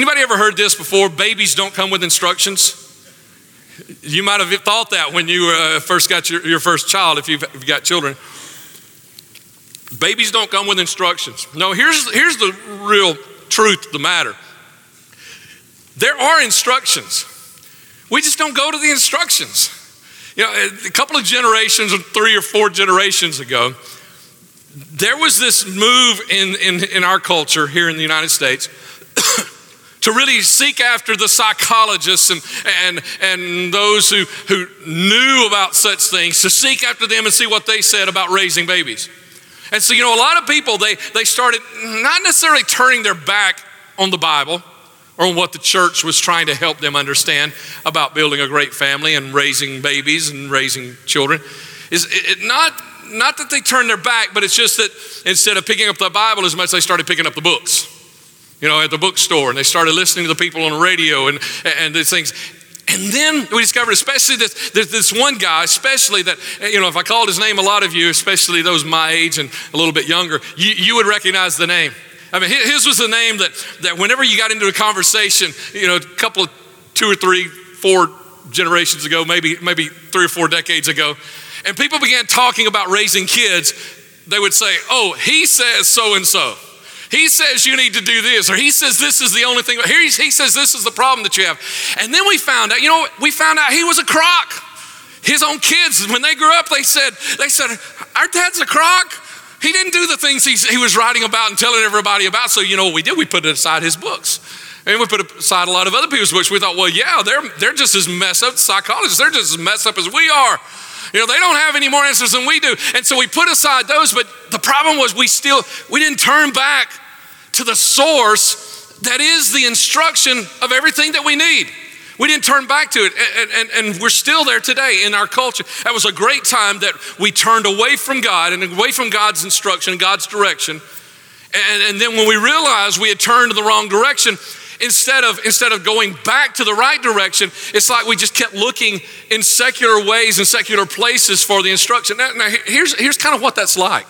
Anybody ever heard this before? Babies don't come with instructions. You might have thought that when you uh, first got your, your first child, if you've, if you've got children. Babies don't come with instructions. No, here's, here's the real truth of the matter there are instructions. We just don't go to the instructions. You know, a couple of generations, or three or four generations ago, there was this move in, in, in our culture here in the United States to really seek after the psychologists and, and, and those who, who knew about such things, to seek after them and see what they said about raising babies. And so, you know, a lot of people, they, they started not necessarily turning their back on the Bible or on what the church was trying to help them understand about building a great family and raising babies and raising children. Is it, not, not that they turned their back, but it's just that instead of picking up the Bible as much, they started picking up the books you know, at the bookstore, and they started listening to the people on the radio and, and these things. And then we discovered, especially this, this one guy, especially that, you know, if I called his name, a lot of you, especially those my age and a little bit younger, you, you would recognize the name. I mean, his was the name that, that whenever you got into a conversation, you know, a couple of two or three, four generations ago, maybe, maybe three or four decades ago, and people began talking about raising kids, they would say, Oh, he says so and so. He says you need to do this, or he says this is the only thing. Here he says this is the problem that you have. And then we found out, you know, we found out he was a crock. His own kids, when they grew up, they said, they said, our dad's a crock. He didn't do the things he, he was writing about and telling everybody about. So you know what we did? We put it aside his books. And we put aside a lot of other people's books. We thought, well, yeah, they're, they're just as messed up, psychologists, they're just as messed up as we are. You know, they don't have any more answers than we do. And so we put aside those, but the problem was we still, we didn't turn back to the source that is the instruction of everything that we need. We didn't turn back to it, and, and, and, we're still there today in our culture. That was a great time that we turned away from God and away from God's instruction, God's direction. And, and then when we realized we had turned in the wrong direction, instead of instead of going back to the right direction, it's like we just kept looking in secular ways and secular places for the instruction. Now, now here's, here's kind of what that's like.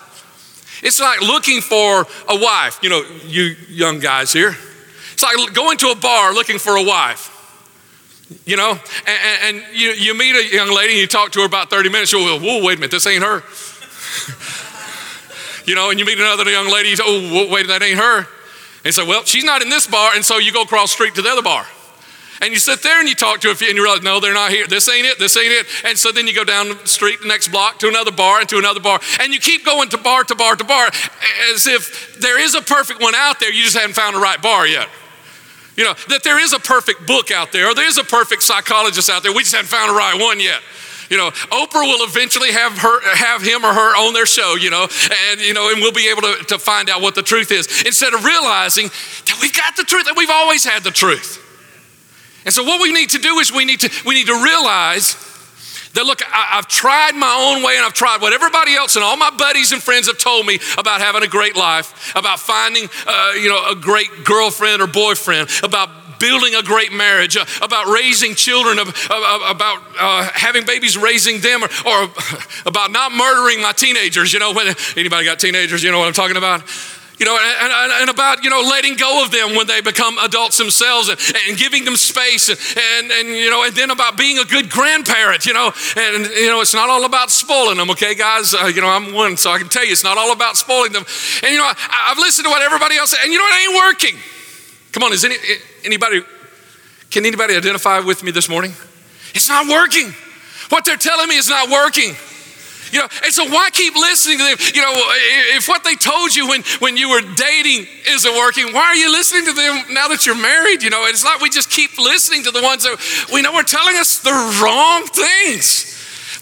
It's like looking for a wife, you know, you young guys here. It's like going to a bar looking for a wife. You know, and, and you, you meet a young lady and you talk to her about 30 minutes, you'll go, whoa, wait a minute, this ain't her. you know, and you meet another young lady, you say, oh, wait, that ain't her. And say, well, she's not in this bar, and so you go across street to the other bar. And you sit there and you talk to a few and you realize, no, they're not here. This ain't it. This ain't it. And so then you go down the street, the next block, to another bar and to another bar. And you keep going to bar to bar to bar as if there is a perfect one out there. You just haven't found the right bar yet. You know, that there is a perfect book out there or there is a perfect psychologist out there. We just haven't found the right one yet. You know, Oprah will eventually have her, have him or her on their show, you know, and you know, and we'll be able to, to find out what the truth is. Instead of realizing that we've got the truth, that we've always had the truth. And so what we need to do is we need to we need to realize that look, I, have tried my own way and I've tried what everybody else and all my buddies and friends have told me about having a great life, about finding uh, you know a great girlfriend or boyfriend, about building a great marriage, uh, about raising children, uh, about having babies, raising them, or, or about not murdering my teenagers. You know, when anybody got teenagers, you know what I'm talking about you know, and, and, and, about, you know, letting go of them when they become adults themselves and, and giving them space and, and, and, you know, and then about being a good grandparent, you know, and, you know, it's not all about spoiling them, okay, guys? Uh, you know, I'm one, so I can tell you it's not all about spoiling them. And, you know, I, have listened to what everybody else and you know, it ain't working. Come on, is any, anybody, can anybody identify with me this morning? It's not working. What they're telling me is not working. You know, and so why keep listening to them? You know, if what they told you when, when you were dating isn't working, why are you listening to them now that you're married? You know, it's like we just keep listening to the ones that we know are telling us the wrong things.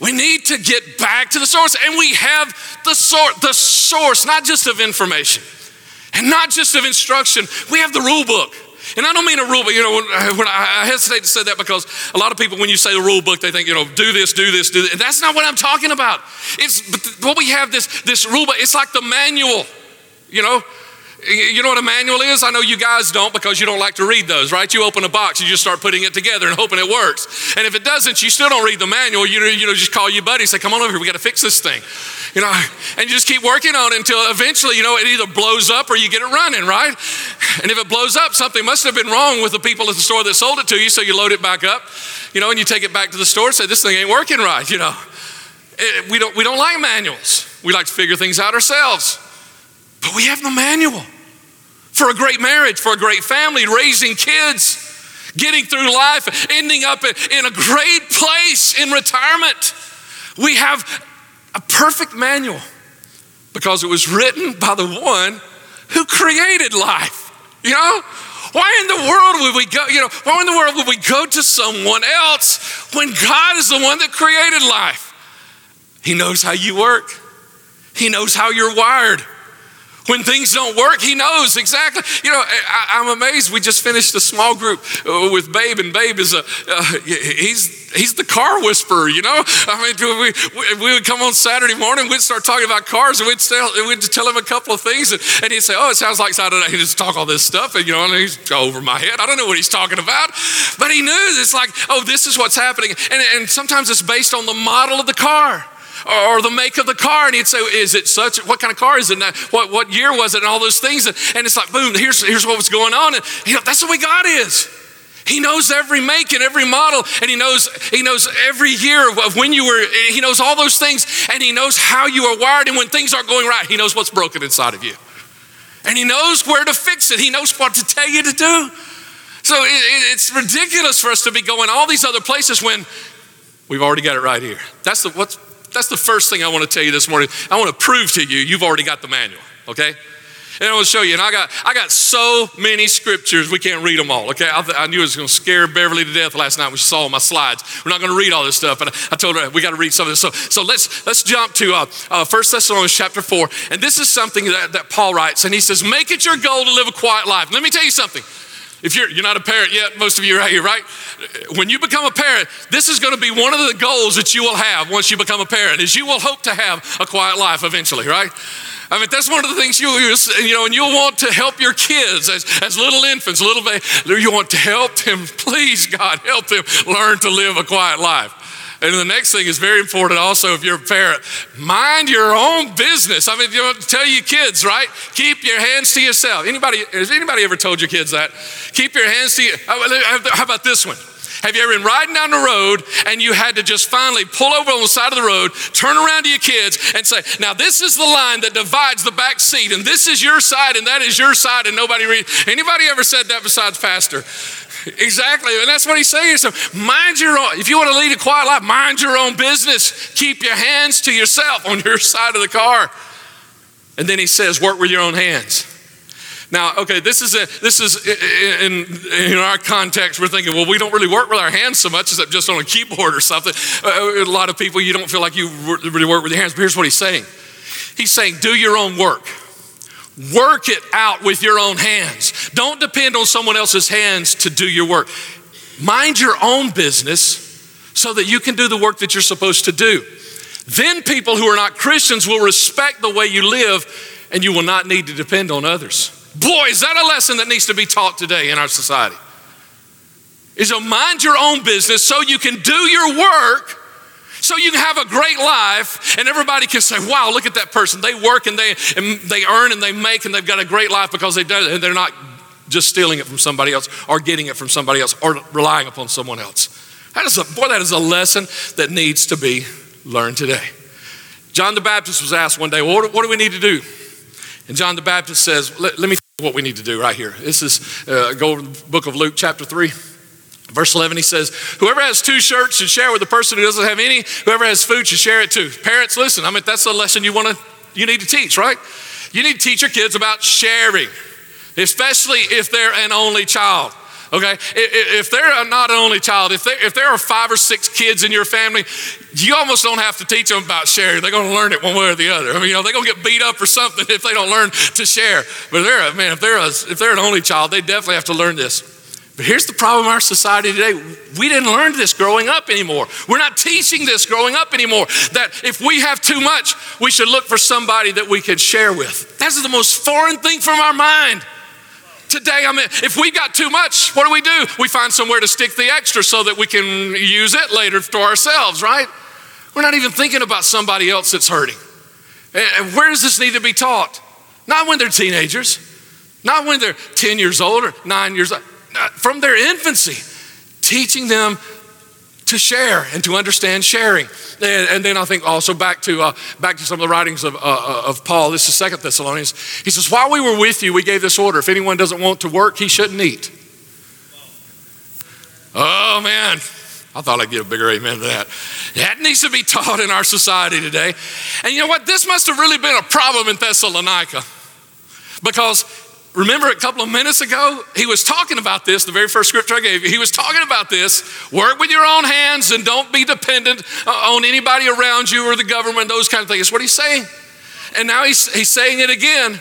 We need to get back to the source, and we have the source, the source, not just of information and not just of instruction. We have the rule book. And I don't mean a rule book, you know, when uh, I hesitate to say that because a lot of people, when you say the rule book, they think, you know, do this, do this, do this. And that's not what I'm talking about. It's what we have this, this rule book, it's like the manual, you know. You know what a manual is? I know you guys don't because you don't like to read those, right? You open a box, and you just start putting it together and hoping it works. And if it doesn't, you still don't read the manual. You you know just call your buddy and say, "Come on over here, we got to fix this thing." You know, and you just keep working on it until eventually, you know, it either blows up or you get it running, right? And if it blows up, something must have been wrong with the people at the store that sold it to you, so you load it back up, you know, and you take it back to the store and say, "This thing ain't working right," you know. It, we don't we don't like manuals. We like to figure things out ourselves. But we have no manual for a great marriage, for a great family, raising kids, getting through life, ending up in a great place in retirement. We have a perfect manual because it was written by the one who created life. You know? Why in the world would we go, you know, why in the world would we go to someone else when God is the one that created life? He knows how you work. He knows how you're wired. When things don't work, he knows exactly. You know, I, am amazed. We just finished a small group uh, with Babe, and Babe is a uh, he's he's the car whisperer. You know, I mean, we, we would come on Saturday morning, we'd start talking about cars, and we'd tell we'd tell him a couple of things, and, and he'd say, "Oh, it sounds like Saturday." He'd just talk all this stuff, and you know, and he's over my head. I don't know what he's talking about, but he knew it's like, "Oh, this is what's happening," and and sometimes it's based on the model of the car or, the make of the car. And he'd say, Is it such? What kind of car is it? What, what year was it? And all those things. And, and it's like, boom, here's, here's what was going on. And you know, that's the way God is. He knows every make and every model, and he knows he knows every year of when you were. He knows all those things, and he knows how you are wired. And when things aren't going right, he knows what's broken inside of you, and he knows where to fix it. He knows what to tell you to do. So it, it, it's ridiculous for us to be going all these other places when we've already got it right here. That's the what's that's the first thing I want to tell you this morning. I want to prove to you you've already got the manual, okay? And I want to show you. And I got, I got so many scriptures, we can't read them all. Okay, I, I knew it was going to scare Beverly to death last night when she saw my slides. We're not going to read all this stuff, but I, I told her we got to read some of this. So, so let's let's jump to uh, uh, 1 Thessalonians chapter 4. And this is something that, that Paul writes, and he says, Make it your goal to live a quiet life. Let me tell you something. If you're, you're not a parent yet, most of you are right here, right? When you become a parent, this is going to be one of the goals that you will have once you become a parent, is you will hope to have a quiet life eventually, right? I mean, that's one of the things you, you know, and you'll want to help your kids as, as little infants, little baby. You want to help them, please, God, help them learn to live a quiet life. And the next thing is very important also if you're a parent. Mind your own business. I mean, you know, tell your kids, right? Keep your hands to yourself. Anybody, has anybody ever told your kids that? Keep your hands to. How about this one? Have you ever been riding down the road and you had to just finally pull over on the side of the road, turn around to your kids and say, Now this is the line that divides the back seat, and this is your side, and that is your side, and nobody read. Anybody ever said that besides Pastor? Exactly. And that's what he's saying. So mind your own, if you want to lead a quiet life, mind your own business. Keep your hands to yourself on your side of the car. And then he says, work with your own hands. Now, okay, this is a, this is in, in our context. We're thinking, well, we don't really work with our hands so much, except just on a keyboard or something. Uh, a lot of people, you don't feel like you really work with your hands. But here's what he's saying. He's saying, do your own work. Work it out with your own hands. Don't depend on someone else's hands to do your work. Mind your own business so that you can do the work that you're supposed to do. Then people who are not Christians will respect the way you live and you will not need to depend on others. Boy, is that a lesson that needs to be taught today in our society. Is to mind your own business so you can do your work so you can have a great life and everybody can say, wow, look at that person. They work and they, and they earn and they make and they've got a great life because they do, and they're not just stealing it from somebody else or getting it from somebody else or relying upon someone else. That is a, boy, that is a lesson that needs to be learned today. John the Baptist was asked one day, well, what, what do we need to do? And John the Baptist says, let, let me what we need to do right here. This is, uh, go to the book of Luke, chapter 3. Verse 11, he says, Whoever has two shirts should share with the person who doesn't have any. Whoever has food should share it too. Parents, listen, I mean, that's a lesson you want to, you need to teach, right? You need to teach your kids about sharing, especially if they're an only child. Okay, if they're not an only child, if, if there are five or six kids in your family, you almost don't have to teach them about sharing. They're going to learn it one way or the other. I mean, you know, they're going to get beat up or something if they don't learn to share. But they're, man, if they're, a, if they're an only child, they definitely have to learn this. But here's the problem in our society today. We didn't learn this growing up anymore. We're not teaching this growing up anymore. That if we have too much, we should look for somebody that we can share with. That's the most foreign thing from our mind. Today, I mean, if we got too much, what do we do? We find somewhere to stick the extra so that we can use it later to ourselves, right? We're not even thinking about somebody else that's hurting. And where does this need to be taught? Not when they're teenagers, not when they're 10 years old or nine years old from their infancy, teaching them to share and to understand sharing. And, and then I think also back to, uh, back to some of the writings of, uh, uh, of Paul. This is Second Thessalonians. He says, While we were with you, we gave this order if anyone doesn't want to work, he shouldn't eat. Oh, man. I thought I'd get a bigger amen to that. That needs to be taught in our society today. And you know what? This must have really been a problem in Thessalonica because Remember a couple of minutes ago, he was talking about this, the very first scripture I gave you. He was talking about this work with your own hands and don't be dependent uh, on anybody around you or the government, those kind of things. What he's saying. And now he's, he's saying it again.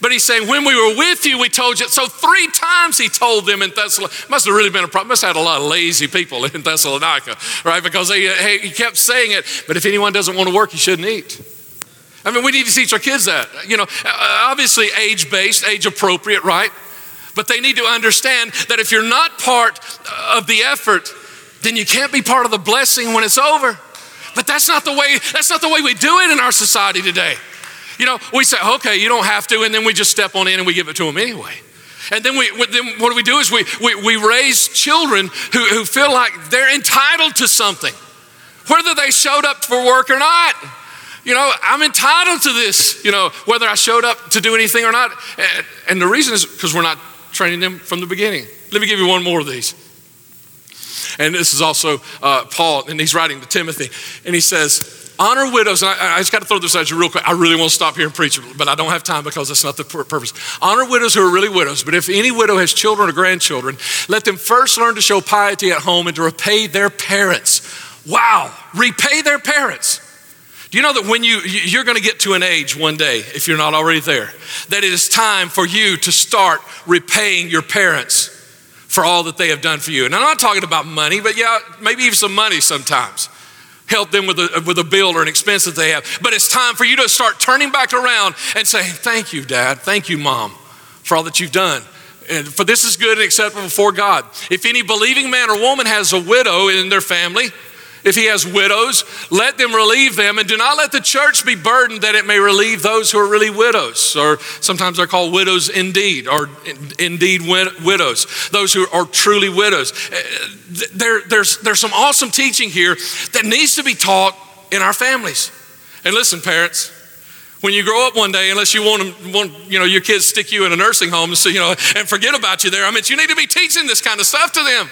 But he's saying, when we were with you, we told you. So three times he told them in Thessalonica. Must have really been a problem. Must have had a lot of lazy people in Thessalonica, right? Because he, he kept saying it. But if anyone doesn't want to work, he shouldn't eat. I mean, we need to teach our kids that. You know, uh, obviously age based, age appropriate, right? But they need to understand that if you're not part of the effort, then you can't be part of the blessing when it's over. But that's not the way, that's not the way we do it in our society today. You know, we say, okay, you don't have to, and then we just step on in and we give it to them anyway. And then, we, then what we do is we, we, we raise children who, who feel like they're entitled to something, whether they showed up for work or not. You know, I'm entitled to this, you know, whether I showed up to do anything or not. And the reason is because we're not training them from the beginning. Let me give you one more of these. And this is also uh, Paul, and he's writing to Timothy, and he says, Honor widows, and I, I just got to throw this at you real quick. I really want to stop here and preach, but I don't have time because that's not the purpose. Honor widows who are really widows, but if any widow has children or grandchildren, let them first learn to show piety at home and to repay their parents. Wow, repay their parents. Do you know that when you you're going to get to an age one day if you're not already there that it is time for you to start repaying your parents for all that they have done for you. And I'm not talking about money, but yeah, maybe even some money sometimes. Help them with a, with a bill or an expense that they have. But it's time for you to start turning back around and saying, Thank you, Dad. Thank you, Mom, for all that you've done. And for this is good and acceptable before God. If any believing man or woman has a widow in their family, if he has widows, let them relieve them, and do not let the church be burdened that it may relieve those who are really widows, or sometimes they're called widows indeed, or indeed widows, those who are truly widows. Uh, there, there's, there's some awesome teaching here that needs to be taught in our families. And listen, parents, when you grow up one day, unless you want, want you know, your kids stick you in a nursing home so, you know, and forget about you there, I mean, you need to be teaching this kind of stuff to them.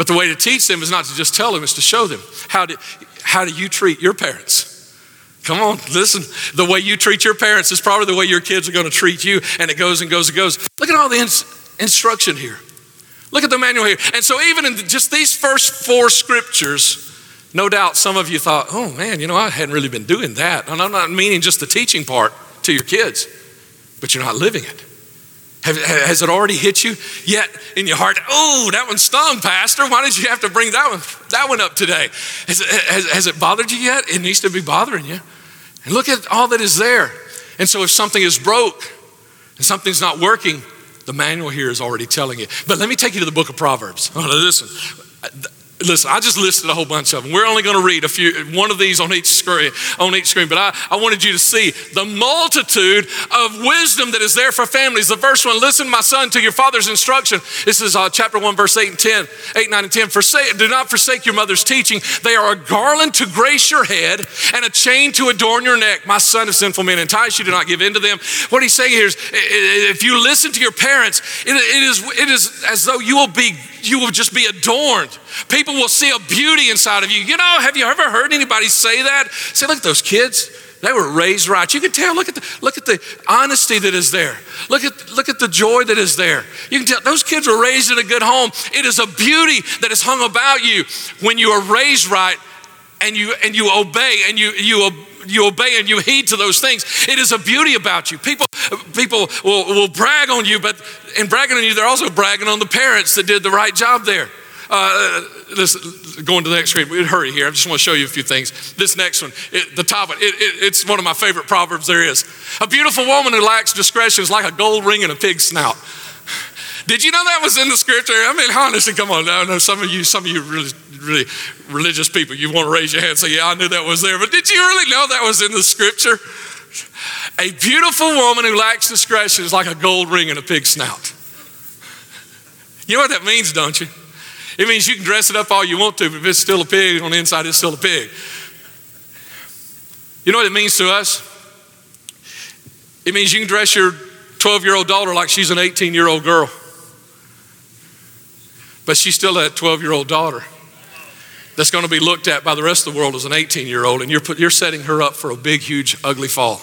But the way to teach them is not to just tell them, it's to show them. How do, how do you treat your parents? Come on, listen. The way you treat your parents is probably the way your kids are going to treat you, and it goes and goes and goes. Look at all the ins- instruction here. Look at the manual here. And so, even in just these first four scriptures, no doubt some of you thought, oh man, you know, I hadn't really been doing that. And I'm not meaning just the teaching part to your kids, but you're not living it. Have, has it already hit you yet in your heart? Oh, that one stung, Pastor. Why did you have to bring that one, that one up today? Has has, has it bothered you yet? It needs to be bothering you. And look at all that is there. And so, if something is broke and something's not working, the manual here is already telling you. But let me take you to the book of Proverbs. Oh, listen, Listen, I just listed a whole bunch of them. We're only going to read a few, one of these on each screen, on each screen. But I, I wanted you to see the multitude of wisdom that is there for families. The first one, listen, my son, to your father's instruction. This is uh, chapter 1, verse 8 and 10, 8, 9, and 10. Forsake, do not forsake your mother's teaching. They are a garland to grace your head and a chain to adorn your neck. My son of sinful men entice you, do not give in to them. What he's saying here is if you listen to your parents, it, it, is, it is as though you will be you will just be adorned. People will see a beauty inside of you. You know, have you ever heard anybody say that? Say, look at those kids. They were raised right. You can tell. Look at the look at the honesty that is there. Look at look at the joy that is there. You can tell those kids were raised in a good home. It is a beauty that is hung about you when you are raised right and you and you obey and you you you obey and you heed to those things. It is a beauty about you. People people will, will brag on you, but in bragging on you, they're also bragging on the parents that did the right job there. Uh, this, going to the next screen, we'd hurry here. I just want to show you a few things. This next one, it, the top one, it, it, it's one of my favorite proverbs there is. A beautiful woman who lacks discretion is like a gold ring in a pig's snout. Did you know that was in the scripture? I mean, honestly, come on. I know some of you, some of you really, really religious people, you want to raise your hand and say, Yeah, I knew that was there. But did you really know that was in the scripture? A beautiful woman who lacks discretion is like a gold ring in a pig's snout. You know what that means, don't you? It means you can dress it up all you want to, but if it's still a pig on the inside, it's still a pig. You know what it means to us? It means you can dress your 12 year old daughter like she's an 18 year old girl, but she's still that 12 year old daughter that's going to be looked at by the rest of the world as an 18 year old, and you're, put, you're setting her up for a big, huge, ugly fall.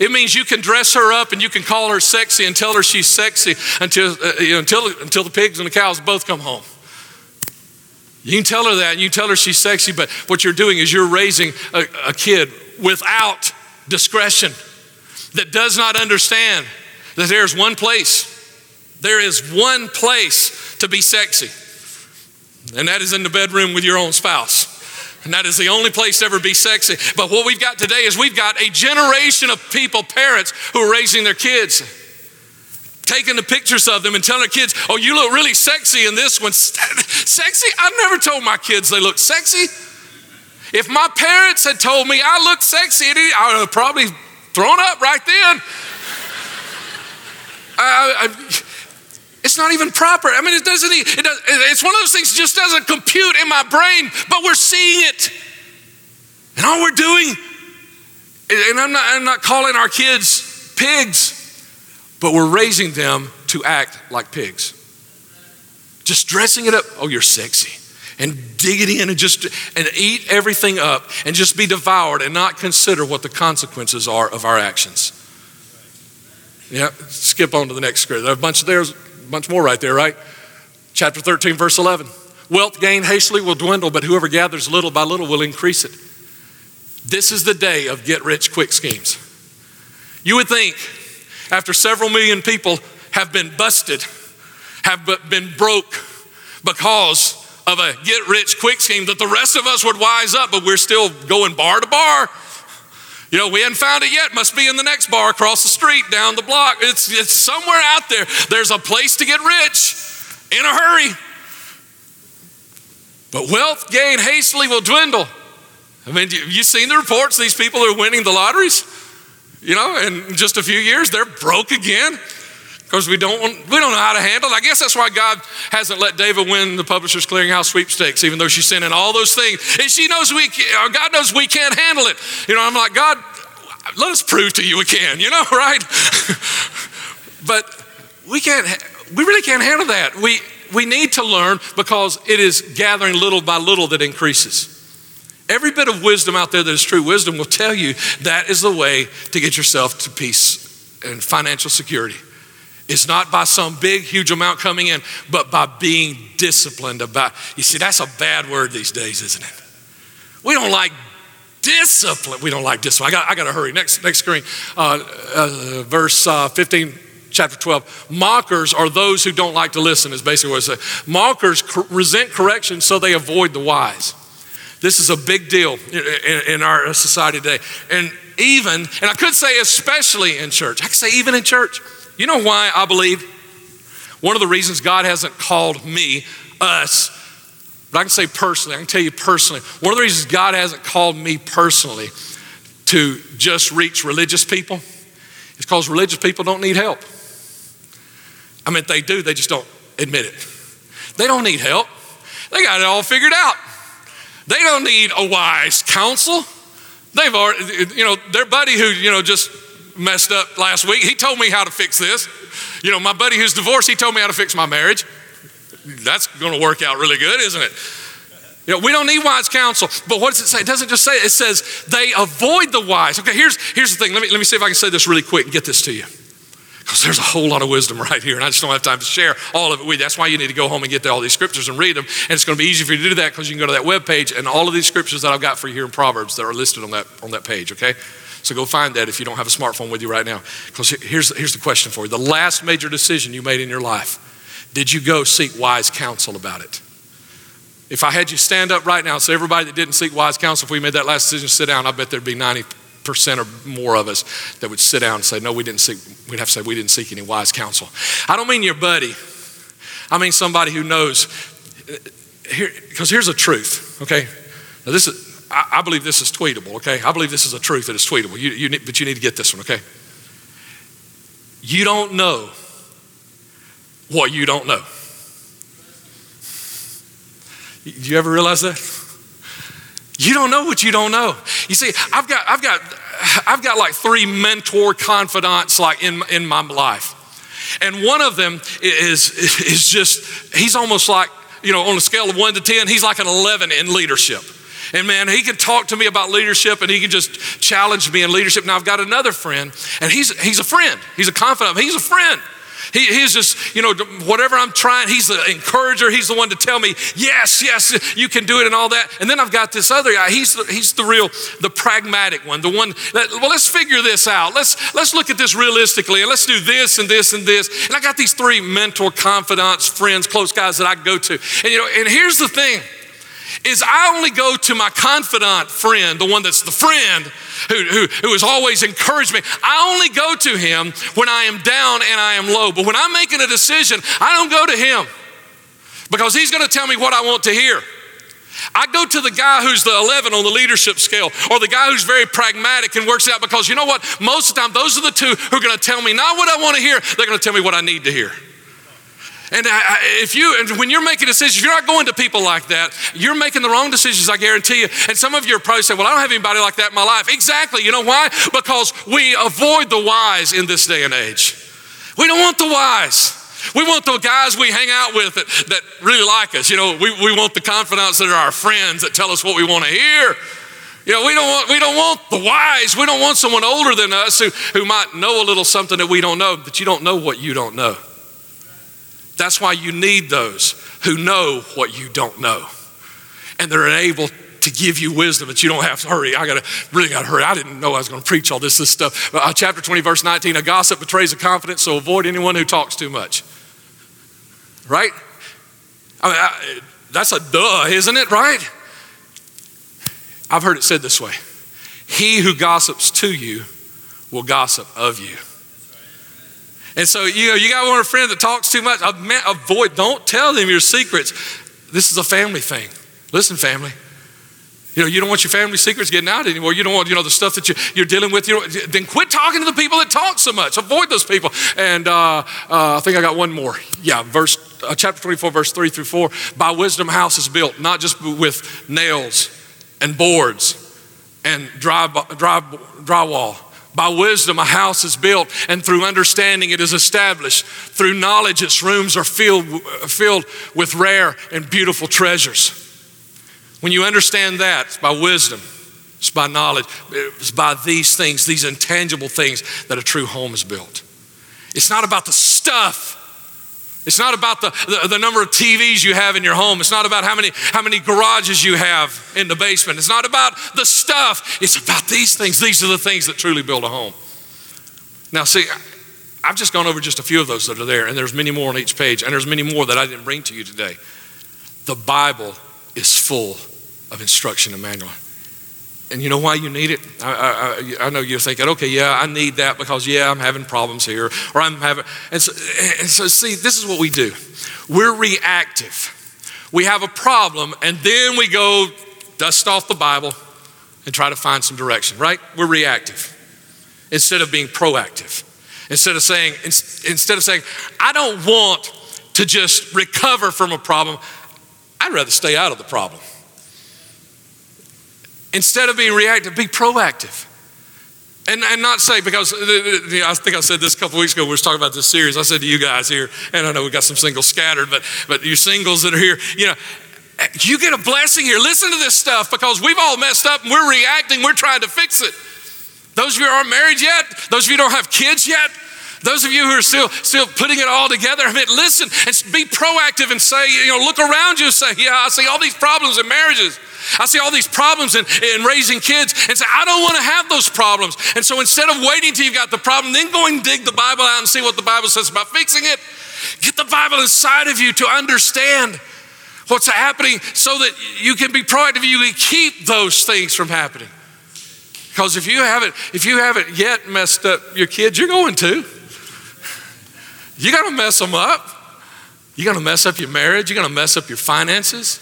It means you can dress her up and you can call her sexy and tell her she's sexy until, uh, you know, until, until the pigs and the cows both come home. You can tell her that and you tell her she's sexy, but what you're doing is you're raising a, a kid without discretion that does not understand that there's one place, there is one place to be sexy, and that is in the bedroom with your own spouse. And that is the only place to ever be sexy. But what we've got today is we've got a generation of people, parents, who are raising their kids, taking the pictures of them and telling their kids, oh, you look really sexy in this one. sexy? I've never told my kids they look sexy. If my parents had told me I looked sexy, I would have probably thrown up right then. I, I, it's not even proper. I mean, it doesn't, it does, it's one of those things just doesn't compute in my brain, but we're seeing it. And all we're doing, and I'm not, I'm not calling our kids pigs, but we're raising them to act like pigs. Just dressing it up. Oh, you're sexy. And dig it in and just and eat everything up and just be devoured and not consider what the consequences are of our actions. Yeah, skip on to the next script. There's a bunch of there's bunch more right there, right? Chapter 13, verse 11. Wealth gained hastily will dwindle, but whoever gathers little by little will increase it. This is the day of get rich quick schemes. You would think after several million people have been busted, have been broke because of a get rich quick scheme, that the rest of us would wise up, but we're still going bar to bar. You know, we hadn't found it yet. Must be in the next bar across the street, down the block. It's, it's somewhere out there. There's a place to get rich in a hurry. But wealth gained hastily will dwindle. I mean, you seen the reports? These people are winning the lotteries. You know, in just a few years, they're broke again because we don't we don't know how to handle it. I guess that's why God hasn't let David win the Publishers Clearinghouse sweepstakes, even though she's sending all those things, and she knows we uh, God knows we can't handle it. You know, I'm like God, let us prove to you we can. You know, right? but we can't. We really can't handle that. We we need to learn because it is gathering little by little that increases. Every bit of wisdom out there that is true wisdom will tell you that is the way to get yourself to peace and financial security. It's not by some big, huge amount coming in, but by being disciplined about. You see, that's a bad word these days, isn't it? We don't like discipline. We don't like discipline. I got, I got to hurry. Next, next screen, uh, uh, verse uh, 15, chapter 12. Mockers are those who don't like to listen, is basically what it says. Mockers resent correction, so they avoid the wise. This is a big deal in, in, in our society today. And even, and I could say especially in church, I could say even in church. You know why I believe? One of the reasons God hasn't called me, us, but I can say personally, I can tell you personally, one of the reasons God hasn't called me personally to just reach religious people is because religious people don't need help. I mean, if they do, they just don't admit it. They don't need help, they got it all figured out. They don't need a wise counsel. They've already, you know, their buddy who, you know, just messed up last week. He told me how to fix this. You know, my buddy who's divorced, he told me how to fix my marriage. That's going to work out really good, isn't it? You know, we don't need wise counsel. But what does it say? It doesn't just say it. It says they avoid the wise. Okay, here's, here's the thing. Let me, let me see if I can say this really quick and get this to you. Because there's a whole lot of wisdom right here, and I just don't have time to share all of it with you. That's why you need to go home and get all these scriptures and read them. And it's going to be easy for you to do that because you can go to that web page and all of these scriptures that I've got for you here in Proverbs that are listed on that, on that page, okay? So go find that if you don't have a smartphone with you right now. Because here's, here's the question for you the last major decision you made in your life, did you go seek wise counsel about it? If I had you stand up right now and say, everybody that didn't seek wise counsel, if we made that last decision, sit down, I bet there'd be 90% or more of us that would sit down and say, no, we didn't seek, we'd have to say, we didn't seek any wise counsel. I don't mean your buddy, I mean somebody who knows. Here, because here's the truth, okay? Now this is, I, believe this is tweetable, okay? I believe this is a truth that is tweetable, you, you, but you need to get this one, okay? You don't know what you don't know. Do you ever realize that? You don't know what you don't know. You see, I've got, I've got, I've got like three mentor confidants like in, in my life. And one of them is, is just, he's almost like, you know, on a scale of one to 10, he's like an 11 in leadership. And man, he can talk to me about leadership and he can just challenge me in leadership. Now I've got another friend, and he's, he's a friend. He's a confidant. He's a friend. He, he's just, you know, whatever I'm trying, he's the encourager. He's the one to tell me, yes, yes, you can do it and all that. And then I've got this other guy. He's the, he's the real, the pragmatic one, the one that, well, let's figure this out. Let's, let's look at this realistically and let's do this and this and this. And I got these three mentor, confidants, friends, close guys that I go to. And, you know, and here's the thing is I only go to my confidant friend, the one that's the friend who, who, who has always encouraged me. I only go to him when I am down and I am low. But when I'm making a decision, I don't go to him because he's going to tell me what I want to hear. I go to the guy who's the 11 on the leadership scale or the guy who's very pragmatic and works out because you know what? Most of the time, those are the two who are going to tell me not what I want to hear, they're going to tell me what I need to hear. And if you, and when you're making decisions, you're not going to people like that. You're making the wrong decisions, I guarantee you. And some of you are probably saying, well, I don't have anybody like that in my life. Exactly. You know why? Because we avoid the wise in this day and age. We don't want the wise. We want the guys we hang out with that, that really like us. You know, we, we want the confidants that are our friends that tell us what we want to hear. You know, we don't want we don't want the wise. We don't want someone older than us who, who might know a little something that we don't know, but you don't know what you don't know. That's why you need those who know what you don't know. And they're able to give you wisdom that you don't have to hurry. I gotta really gotta hurry. I didn't know I was gonna preach all this, this stuff. Uh, chapter 20, verse 19, a gossip betrays a confidence, so avoid anyone who talks too much. Right? I mean, I, that's a duh, isn't it? Right? I've heard it said this way He who gossips to you will gossip of you. And so, you know, you got one friend that talks too much. Avoid, don't tell them your secrets. This is a family thing. Listen, family. You know, you don't want your family secrets getting out anymore. You don't want, you know, the stuff that you, you're dealing with. You then quit talking to the people that talk so much. Avoid those people. And uh, uh, I think I got one more. Yeah, verse uh, chapter 24, verse 3 through 4. By wisdom, house is built, not just with nails and boards and dry, dry, drywall by wisdom, a house is built, and through understanding, it is established. Through knowledge, its rooms are filled, uh, filled with rare and beautiful treasures. When you understand that, it's by wisdom, it's by knowledge, it's by these things, these intangible things, that a true home is built. It's not about the stuff it's not about the, the, the, number of TVs you have in your home. It's not about how many, how many garages you have in the basement. It's not about the stuff. It's about these things. These are the things that truly build a home. Now, see, I've just gone over just a few of those that are there, and there's many more on each page, and there's many more that I didn't bring to you today. The Bible is full of instruction and manual. And you know why you need it? I, I, I, know you're thinking, okay, yeah, I need that because, yeah, I'm having problems here, or I'm having. And so, and so, see, this is what we do we're reactive. We have a problem, and then we go dust off the Bible and try to find some direction, right? We're reactive instead of being proactive. Instead of saying, instead of saying, I don't want to just recover from a problem, I'd rather stay out of the problem. Instead of being reactive, be proactive. And, and not say, because I think I said this a couple weeks ago, we were talking about this series. I said to you guys here, and I know we got some singles scattered, but, but you singles that are here, you know, you get a blessing here. Listen to this stuff because we've all messed up and we're reacting, we're trying to fix it. Those of you who aren't married yet, those of you who don't have kids yet, Those of you who are still, still putting it all together, I mean, listen and be proactive and say, you know, look around you and say, yeah, I see all these problems in marriages. I see all these problems in, in raising kids and say, I don't want to have those problems. And so instead of waiting till you've got the problem, then go and dig the Bible out and see what the Bible says about fixing it. Get the Bible inside of you to understand what's happening so that you can be proactive, you can keep those things from happening. Because if you haven't, if you haven't yet messed up your kids, you're going to. You're going to mess them up. You're going to mess up your marriage. You're going to mess up your finances.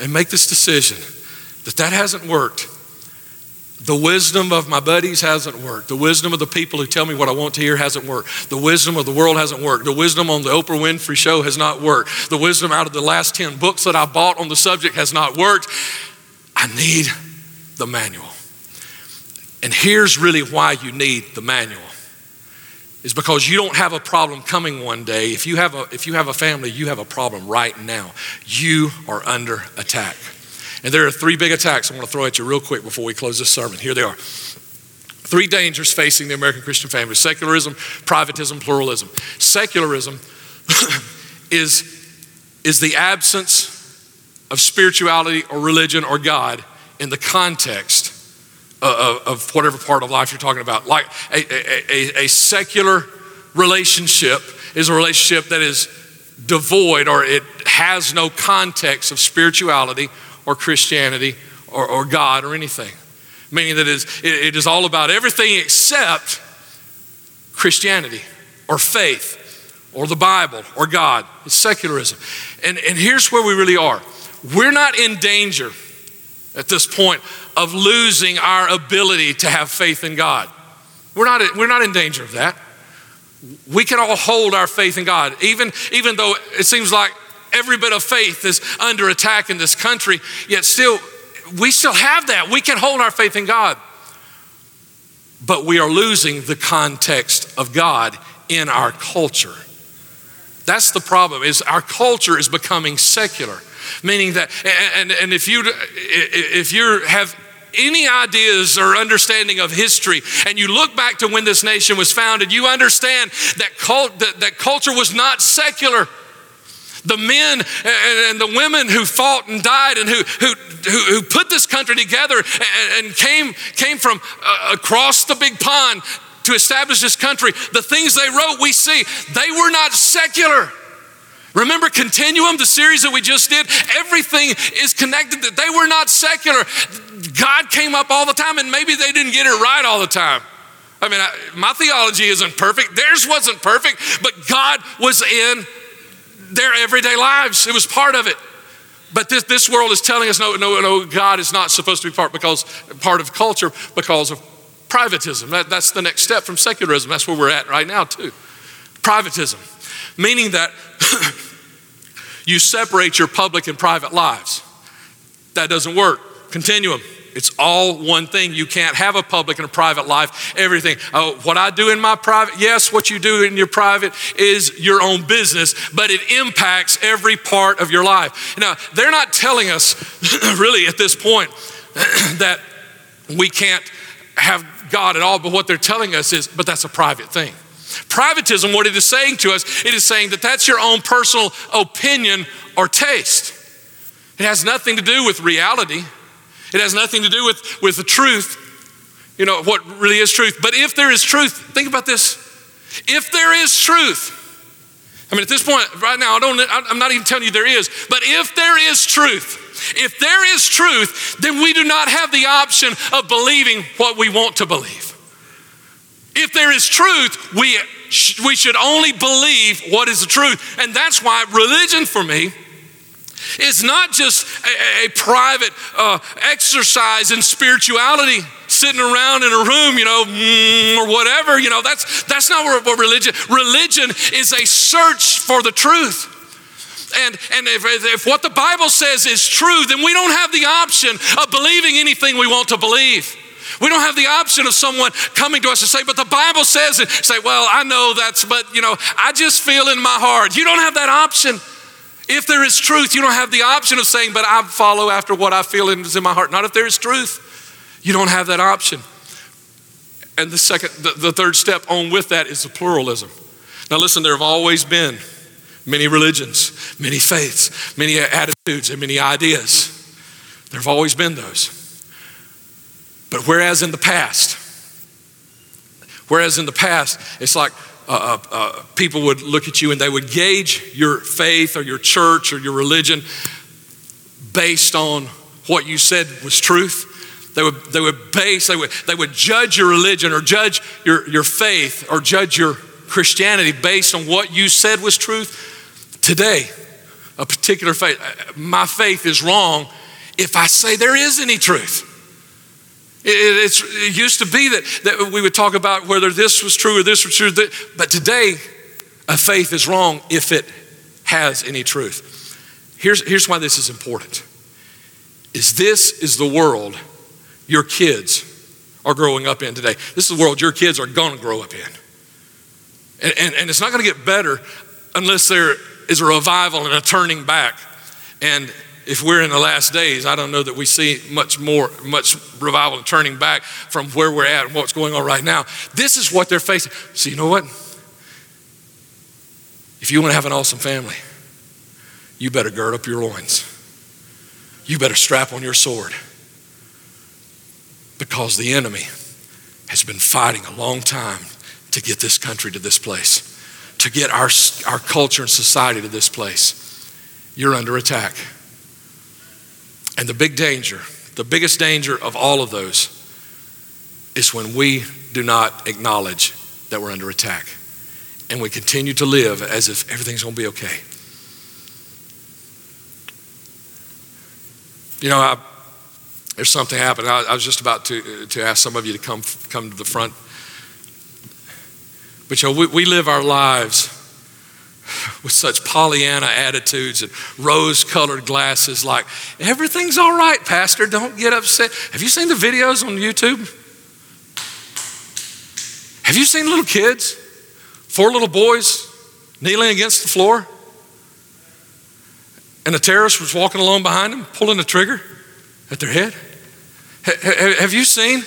And make this decision that that hasn't worked. The wisdom of my buddies hasn't worked. The wisdom of the people who tell me what I want to hear hasn't worked. The wisdom of the world hasn't worked. The wisdom on the Oprah Winfrey show has not worked. The wisdom out of the last 10 books that I bought on the subject has not worked. I need the manual. And here's really why you need the manual. Is because you don't have a problem coming one day. If you have a if you have a family, you have a problem right now. You are under attack. And there are three big attacks I want to throw at you real quick before we close this sermon. Here they are. Three dangers facing the American Christian family secularism, privatism, pluralism. Secularism is, is the absence of spirituality or religion or God in the context of, of whatever part of life you're talking about. Like a, a, a, secular relationship is a relationship that is devoid or it has no context of spirituality or Christianity or, or God or anything. Meaning that it is, it is all about everything except Christianity or faith or the Bible or God. It's secularism. And, and here's where we really are we're not in danger at this point of losing our ability to have faith in God. We're not, we're not in danger of that. We can all hold our faith in God, even, even though it seems like every bit of faith is under attack in this country, yet still, we still have that. We can hold our faith in God. But we are losing the context of God in our culture. That's the problem is our culture is becoming secular meaning that, and, and if you if you have any ideas or understanding of history and you look back to when this nation was founded, you understand that, cult, that, that culture was not secular. The men and the women who fought and died and who, who, who, put this country together and, came, came from uh, across the big pond to establish this country, the things they wrote, we see, they were not secular. Remember Continuum, the series that we just did? Everything is connected. That They were not secular. God came up all the time, and maybe they didn't get it right all the time. I mean, I, my theology isn't perfect. Theirs wasn't perfect, but God was in their everyday lives. It was part of it. But this, this world is telling us no, no, no, God is not supposed to be part because part of culture because of privatism. That, that's the next step from secularism. That's where we're at right now, too. Privatism, meaning that you separate your public and private lives. That doesn't work. Continuum. It's all one thing. You can't have a public and a private life. Everything. Oh, what I do in my private, yes, what you do in your private is your own business, but it impacts every part of your life. Now, they're not telling us, really, at this point, that we can't have God at all, but what they're telling us is, but that's a private thing. Privatism, what it is saying to us, it is saying that that's your own personal opinion or taste. It has nothing to do with reality. It has nothing to do with, with the truth, you know, what really is truth. But if there is truth, think about this. If there is truth, I mean, at this point, right now, I don't, I'm not even telling you there is, but if there is truth, if there is truth, then we do not have the option of believing what we want to believe. If there is truth, we, we should only believe what is the truth. And that's why religion for me is not just a, a private uh, exercise in spirituality, sitting around in a room, you know, mm, or whatever. You know, that's, that's not what, what religion, religion is a search for the truth. And, and if, if what the Bible says is true, then we don't have the option of believing anything we want to believe. We don't have the option of someone coming to us and say, but the Bible says it. Say, well, I know that's, but you know, I just feel in my heart. You don't have that option. If there is truth, you don't have the option of saying, but I follow after what I feel is in my heart. Not if there is truth. You don't have that option. And the second, the, the third step on with that is the pluralism. Now, listen, there have always been many religions, many faiths, many attitudes, and many ideas. There have always been those. But whereas in the past, whereas in the past, it's like uh, uh, uh, people would look at you and they would gauge your faith or your church or your religion based on what you said was truth. They would, they would base, they would, they would judge your religion or judge your, your faith or judge your Christianity based on what you said was truth. Today, a particular faith, my faith is wrong if I say there is any truth. It, it, used to be that, that we would talk about whether this was true or this was true, but today, a faith is wrong if it has any truth. Here's, here's why this is important. Is this is the world your kids are growing up in today. This is the world your kids are going to grow up in. And, and, and it's not going to get better unless there is a revival and a turning back. And if we're in the last days, I don't know that we see much more, much revival and turning back from where we're at and what's going on right now. This is what they're facing. So, you know what? If you want to have an awesome family, you better gird up your loins. You better strap on your sword because the enemy has been fighting a long time to get this country to this place, to get our, our culture and society to this place. You're under attack. And the big danger, the biggest danger of all of those, is when we do not acknowledge that we're under attack and we continue to live as if everything's going to be okay. You know, I, there's something happened. I, I, was just about to, to ask some of you to come, come to the front. But you know, we, we live our lives with such Pollyanna attitudes and rose colored glasses, like, everything's all right, Pastor, don't get upset. Have you seen the videos on YouTube? Have you seen little kids? Four little boys kneeling against the floor? And a terrorist was walking along behind them, pulling the trigger at their head? Have you seen?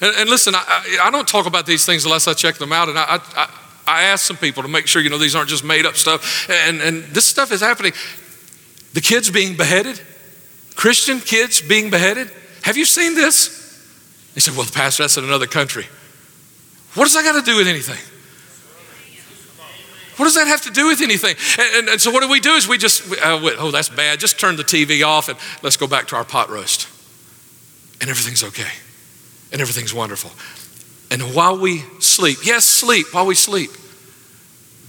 And, listen, I, I, don't talk about these things unless I check them out. And I, I, asked some people to make sure, you know, these aren't just made up stuff. And, and this stuff is happening. The kids being beheaded, Christian kids being beheaded. Have you seen this? He said, Well, the Pastor, that's in another country. What does that got to do with anything? What does that have to do with anything? And, and, and so, what do we do is we just, uh, oh, that's bad. Just turn the TV off and let's go back to our pot roast. And everything's okay. And everything's wonderful. And while we sleep, yes, sleep, while we sleep,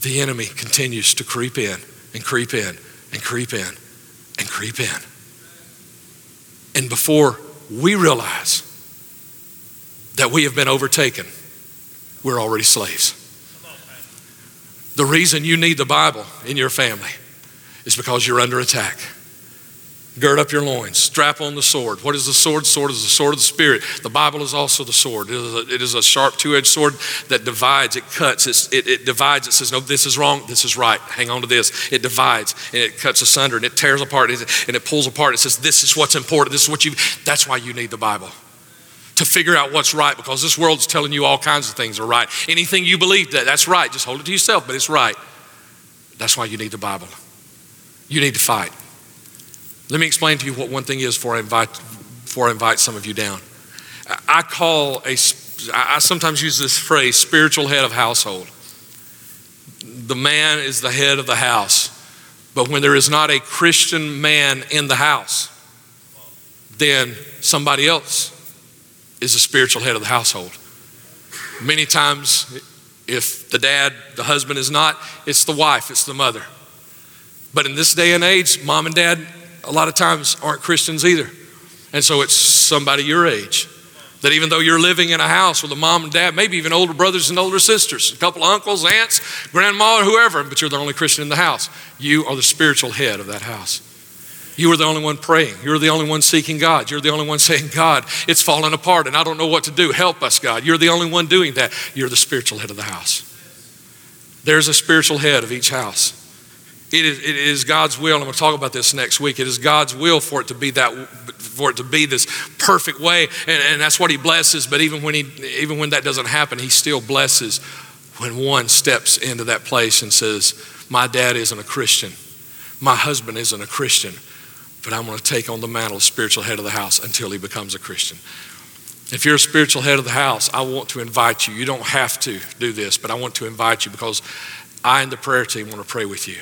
the enemy continues to creep in and creep in and creep in and creep in. And before we realize that we have been overtaken, we're already slaves. The reason you need the Bible in your family is because you're under attack. Gird up your loins, strap on the sword. What is the sword? Sword is the sword of the Spirit. The Bible is also the sword. It is a, it is a sharp two edged sword that divides, it cuts, it, it divides. It says, No, this is wrong, this is right. Hang on to this. It divides and it cuts asunder and it tears apart and it pulls apart. It says, This is what's important. This is what you, that's why you need the Bible to figure out what's right because this world's telling you all kinds of things are right. Anything you believe that, that's right. Just hold it to yourself, but it's right. That's why you need the Bible. You need to fight. Let me explain to you what one thing is before I invite, before I invite some of you down. I call a, I sometimes use this phrase, spiritual head of household. The man is the head of the house. But when there is not a Christian man in the house, then somebody else is the spiritual head of the household. Many times, if the dad, the husband is not, it's the wife, it's the mother. But in this day and age, mom and dad, a lot of times, aren't Christians either. And so it's somebody your age. That even though you're living in a house with a mom and dad, maybe even older brothers and older sisters, a couple of uncles, aunts, grandma, or whoever, but you're the only Christian in the house, you are the spiritual head of that house. You are the only one praying. You're the only one seeking God. You're the only one saying, God, it's falling apart and I don't know what to do. Help us, God. You're the only one doing that. You're the spiritual head of the house. There's a spiritual head of each house. It is, it is God's will, and going to talk about this next week. It is God's will for it to be that, for it to be this perfect way. And, and that's what he blesses. But even when, he, even when that doesn't happen, he still blesses when one steps into that place and says, My dad isn't a Christian. My husband isn't a Christian. But I'm going to take on the mantle of spiritual head of the house until he becomes a Christian. If you're a spiritual head of the house, I want to invite you. You don't have to do this, but I want to invite you because I and the prayer team want to pray with you.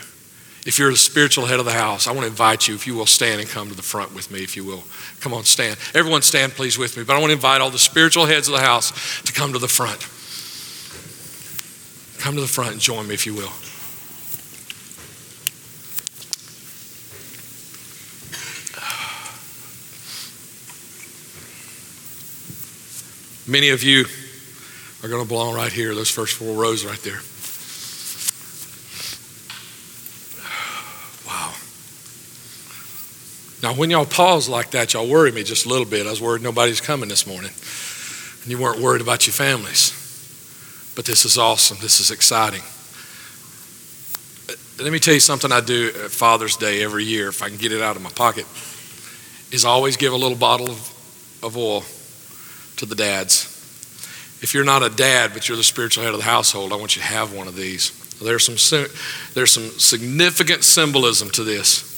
If you're the spiritual head of the house, I want to invite you, if you will, stand and come to the front with me, if you will. Come on, stand. Everyone, stand, please, with me. But I want to invite all the spiritual heads of the house to come to the front. Come to the front and join me, if you will. Many of you are going to belong right here, those first four rows right there. Now, when y'all pause like that, y'all worry me just a little bit. I was worried nobody's coming this morning, and you weren't worried about your families. But this is awesome. This is exciting. Let me tell you something I do at Father's Day every year, if I can get it out of my pocket, is always give a little bottle of, of oil to the dads. If you're not a dad, but you're the spiritual head of the household, I want you to have one of these. There's some, there's some significant symbolism to this.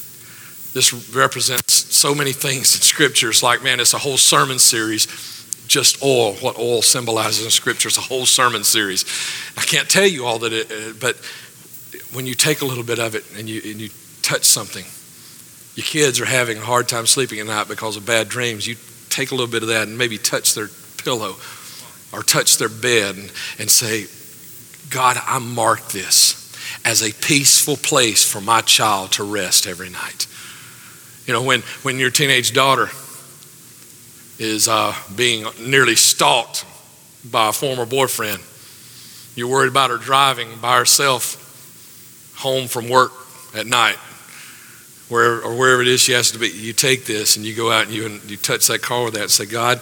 This represents so many things in Scripture. It's like, man, it's a whole sermon series, just oil, what oil symbolizes in Scripture. It's a whole sermon series. I can't tell you all that it, uh, but when you take a little bit of it and you, and you touch something, your kids are having a hard time sleeping at night because of bad dreams. You take a little bit of that and maybe touch their pillow or touch their bed and, and say, God, I mark this as a peaceful place for my child to rest every night. You know, when, when your teenage daughter is uh, being nearly stalked by a former boyfriend, you're worried about her driving by herself home from work at night where, or wherever it is she has to be, you take this and you go out and you, and you touch that car with that and say, God,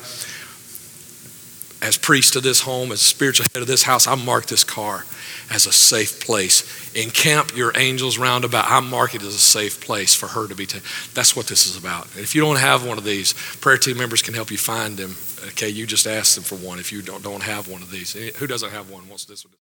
as priest of this home, as spiritual head of this house, I mark this car as a safe place. Encamp your angels round about. I mark it as a safe place for her to be taken. That's what this is about. And if you don't have one of these, prayer team members can help you find them. Okay, you just ask them for one if you don't, don't have one of these. Who doesn't have one? What's this one?